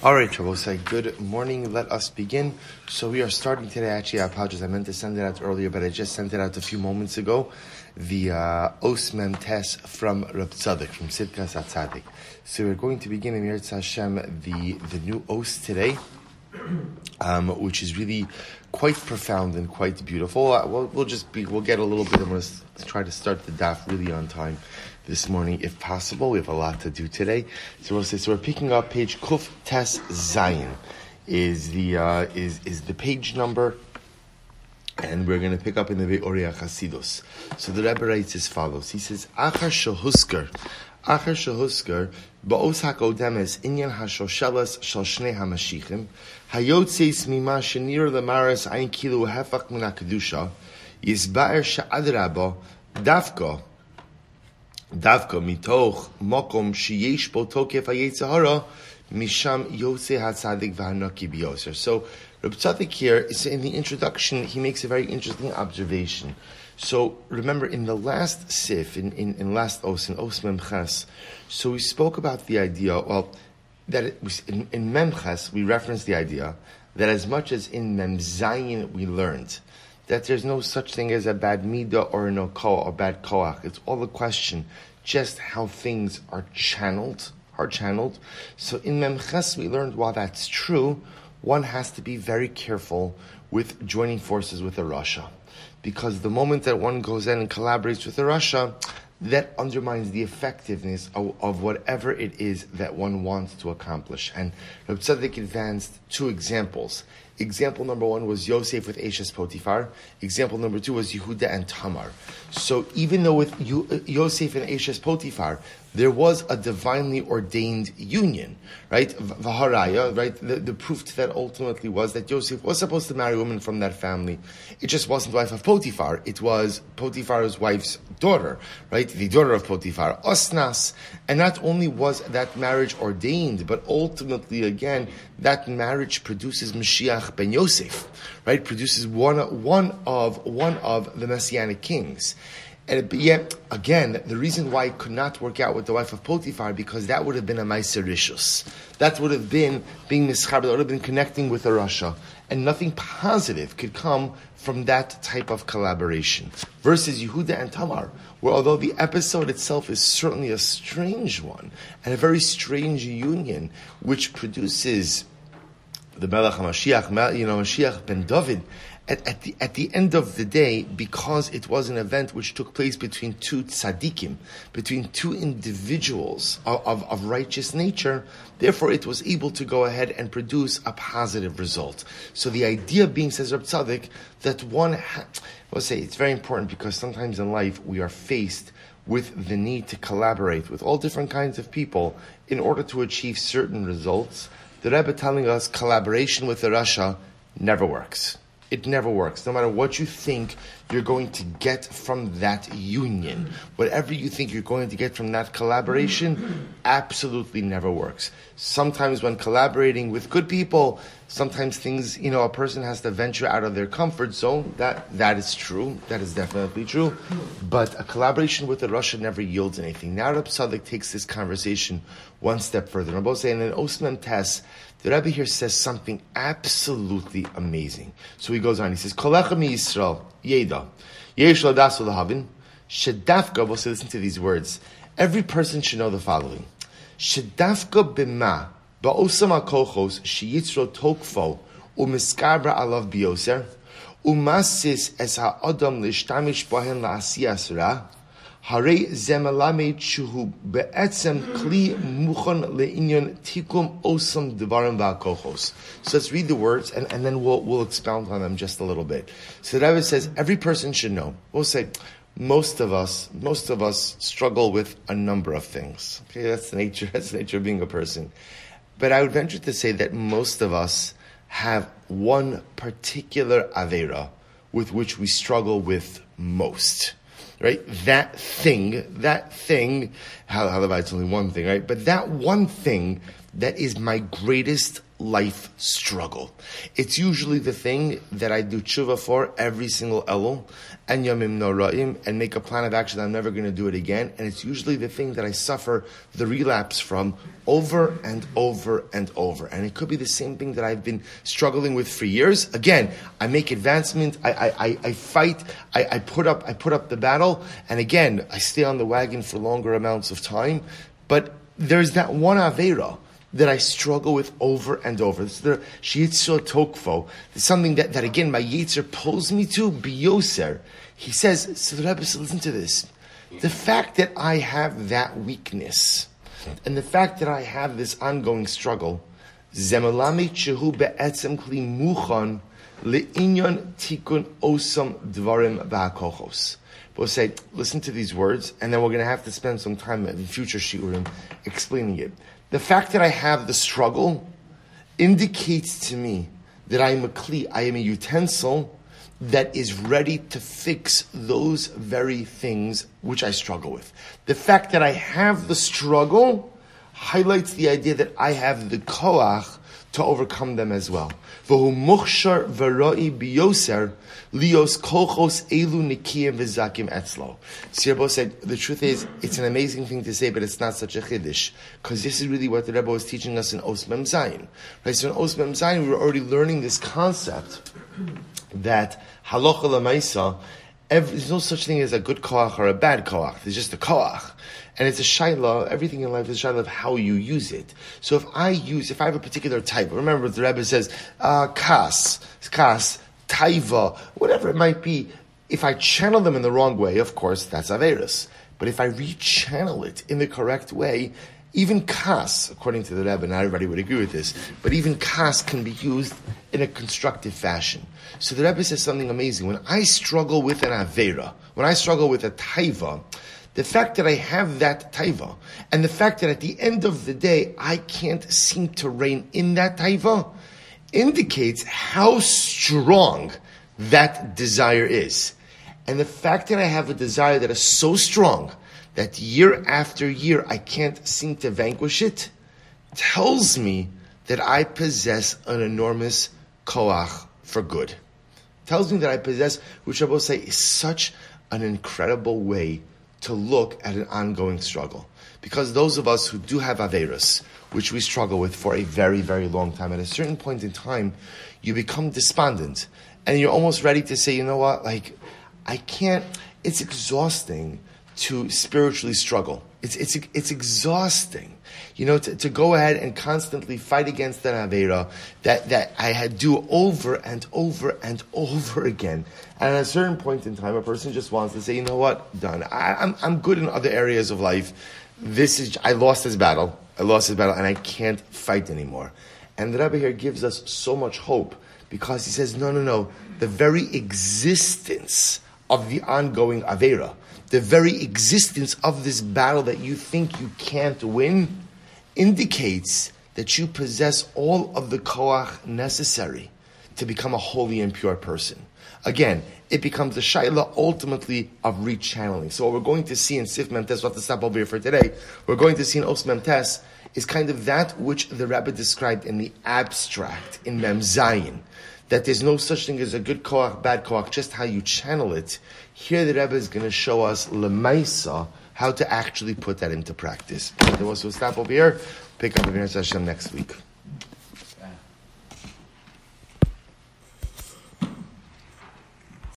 All right, say good morning. Let us begin. So we are starting today. Actually, I apologize. I meant to send it out earlier, but I just sent it out a few moments ago. The uh, Osmem test from Rab Tzadik, from Sidkas Atzadik. So we're going to begin in Hashem the, the new Os today. Um, which is really quite profound and quite beautiful. Uh, we'll, we'll, just be, we'll get a little bit. I'm going to try to start the daf really on time this morning, if possible. We have a lot to do today. So we'll say, so we're picking up page Kuf Tes Zion is the uh, is is the page number, and we're going to pick up in the Be'oria Chasidus. So the Rebbe writes as follows. He says, "Achar shahusker, Acher shehusker ba'os hakodemes inyan hashoshelas shal shnei hamashichim hayotzeis mima shenir lemaris ein kilu hefach min hakadusha yisbaer she'adrabo davko davko mitoch mokom sheyesh bo tokef hayetzahara misham yotze hatzadik v'hanaki biyoser. So Reb Tzadik here, is in the introduction, he makes a very interesting observation. So, remember, in the last sif, in, in, in last os, in os memches, so we spoke about the idea, well, that it was, in, in memches, we referenced the idea that as much as in memzayin we learned, that there's no such thing as a bad midah or no ko or bad koach. It's all a question just how things are channeled, are channeled. So in Memchas we learned while that's true, one has to be very careful with joining forces with a rasha. Because the moment that one goes in and collaborates with a rasha, that undermines the effectiveness of, of, whatever it is that one wants to accomplish. And Reb advanced two examples. Example number one was Yosef with Ashes Potifar. Example number two was Yehuda and Tamar. So even though with Yosef and Ashes Potifar, there was a divinely ordained union, right? Vaharaya, right? The, the proof to that ultimately was that Yosef was supposed to marry a woman from that family. It just wasn't the wife of Potiphar. It was Potiphar's wife's daughter, right? The daughter of Potiphar, Osnas. And not only was that marriage ordained, but ultimately, again, that marriage produces Mashiach ben Yosef, right? Produces one, one of, one of the Messianic kings. And yet, again, the reason why it could not work out with the wife of Potiphar, because that would have been a Maiserishus. That would have been being mischaber, that would have been connecting with a rasha. And nothing positive could come from that type of collaboration. Versus Yehuda and Tamar, where although the episode itself is certainly a strange one, and a very strange union, which produces the Melech HaMashiach, you know, Mashiach ben David, at, at, the, at the end of the day, because it was an event which took place between two tzaddikim, between two individuals of, of, of, righteous nature, therefore it was able to go ahead and produce a positive result. So the idea being, says Rab Tzaddik, that one, ha- will say it's very important because sometimes in life we are faced with the need to collaborate with all different kinds of people in order to achieve certain results. The Rebbe telling us collaboration with the rasha never works. It never works. No matter what you think you're going to get from that union, whatever you think you're going to get from that collaboration, absolutely never works. Sometimes when collaborating with good people, sometimes things, you know, a person has to venture out of their comfort zone. That, that is true. That is definitely true. But a collaboration with the rasha never yields anything. Now Rab takes this conversation one step further. Saying in an Osman test, the Rebbe here says something absolutely amazing. So he goes on, he says, Kolecha mi Yisrael, Yeda, Yesh ladas lahavin, Shedafka, we'll say, listen to these words. Every person should know the following. Shedafka bima, ba'osam kochos sheyitzro tokfo, umiskabra alav bioser, umasis es ha'odam lishtamish bahen la'asiyas So let's read the words and, and then we'll, we'll expound on them just a little bit. So the Rebbe says every person should know. We'll say most of us, most of us struggle with a number of things. Okay, that's the nature, that's the nature of being a person. But I would venture to say that most of us have one particular avera with which we struggle with most right? That thing, that thing, how it's only one thing, right? But that one thing that is my greatest life struggle. It's usually the thing that I do tshuva for every single elul and yamim noraim and make a plan of action. I'm never going to do it again. And it's usually the thing that I suffer the relapse from over and over and over. And it could be the same thing that I've been struggling with for years. Again, I make advancement. I, I, I, I fight. I, I put up, I put up the battle. And again, I stay on the wagon for longer amounts of time. But there's that one Avera that I struggle with over and over. This is the Shiitzo Tokfo. It's something that, that again my Yetzer pulls me to, Biyoser. He says, so the Rebbe listen to this. The fact that I have that weakness, and the fact that I have this ongoing struggle, Zemelami Chehu Be'etzem Kli Le'inyon Tikun Osam Dvarim Ba'akochos. We'll say, listen to these words, and then we're going to have to spend some time in future shiurim explaining it. The fact that I have the struggle indicates to me that I am a kli, I am a utensil that is ready to fix those very things which I struggle with. The fact that I have the struggle highlights the idea that I have the koach to overcome them as well. Etzlo. Sirbo said, the truth is, it's an amazing thing to say, but it's not such a chiddush, because this is really what the Rebbe was teaching us in Osmem Zayin. Right, so in Osmem Zayin, we were already learning this concept that halacha lemaisa, there's no such thing as a good koach or a bad koach. There's just a koach. And it's a shaila, everything in life is a shaila of how you use it. So if I use, if I have a particular type, remember the Rebbe says, uh, kas, kas, taiva, whatever it might be, if I channel them in the wrong way, of course, that's Averis. But if I rechannel it in the correct way, even kas, according to the Rebbe, not everybody would agree with this, but even kas can be used in a constructive fashion. So the Rebbe says something amazing. When I struggle with an Avera, when I struggle with a taiva, the fact that I have that taiva, and the fact that at the end of the day I can't seem to rein in that taiva, indicates how strong that desire is. And the fact that I have a desire that is so strong that year after year I can't seem to vanquish it, tells me that I possess an enormous koach for good. Tells me that I possess, which I will say is such an incredible way to look at an ongoing struggle. Because those of us who do have Averis, which we struggle with for a very, very long time, at a certain point in time, you become despondent. And you're almost ready to say, you know what, like, I can't, it's exhausting to spiritually struggle. It's, it's, it's exhausting, you know, to, to go ahead and constantly fight against that Avera that, that I had do over and over and over again. And at a certain point in time, a person just wants to say, you know what, done. I, I'm, I'm good in other areas of life. This is, I lost this battle. I lost this battle and I can't fight anymore. And the Rebbe here gives us so much hope because he says, no, no, no. The very existence of the ongoing Avera, the very existence of this battle that you think you can't win indicates that you possess all of the koach necessary to become a holy and pure person. Again, it becomes a shaila ultimately of rechanneling. So what we're going to see in Sif Memtes, we'll have to stop over here for today, we're going to see in Os Memtes is kind of that which the Rebbe described in the abstract, in Mem Zayin that there's no such thing as a good koach, bad koach, just how you channel it. Here the Rebbe is going to show us lemaisa how to actually put that into practice. There to stop over here. Pick up the Hashem next week.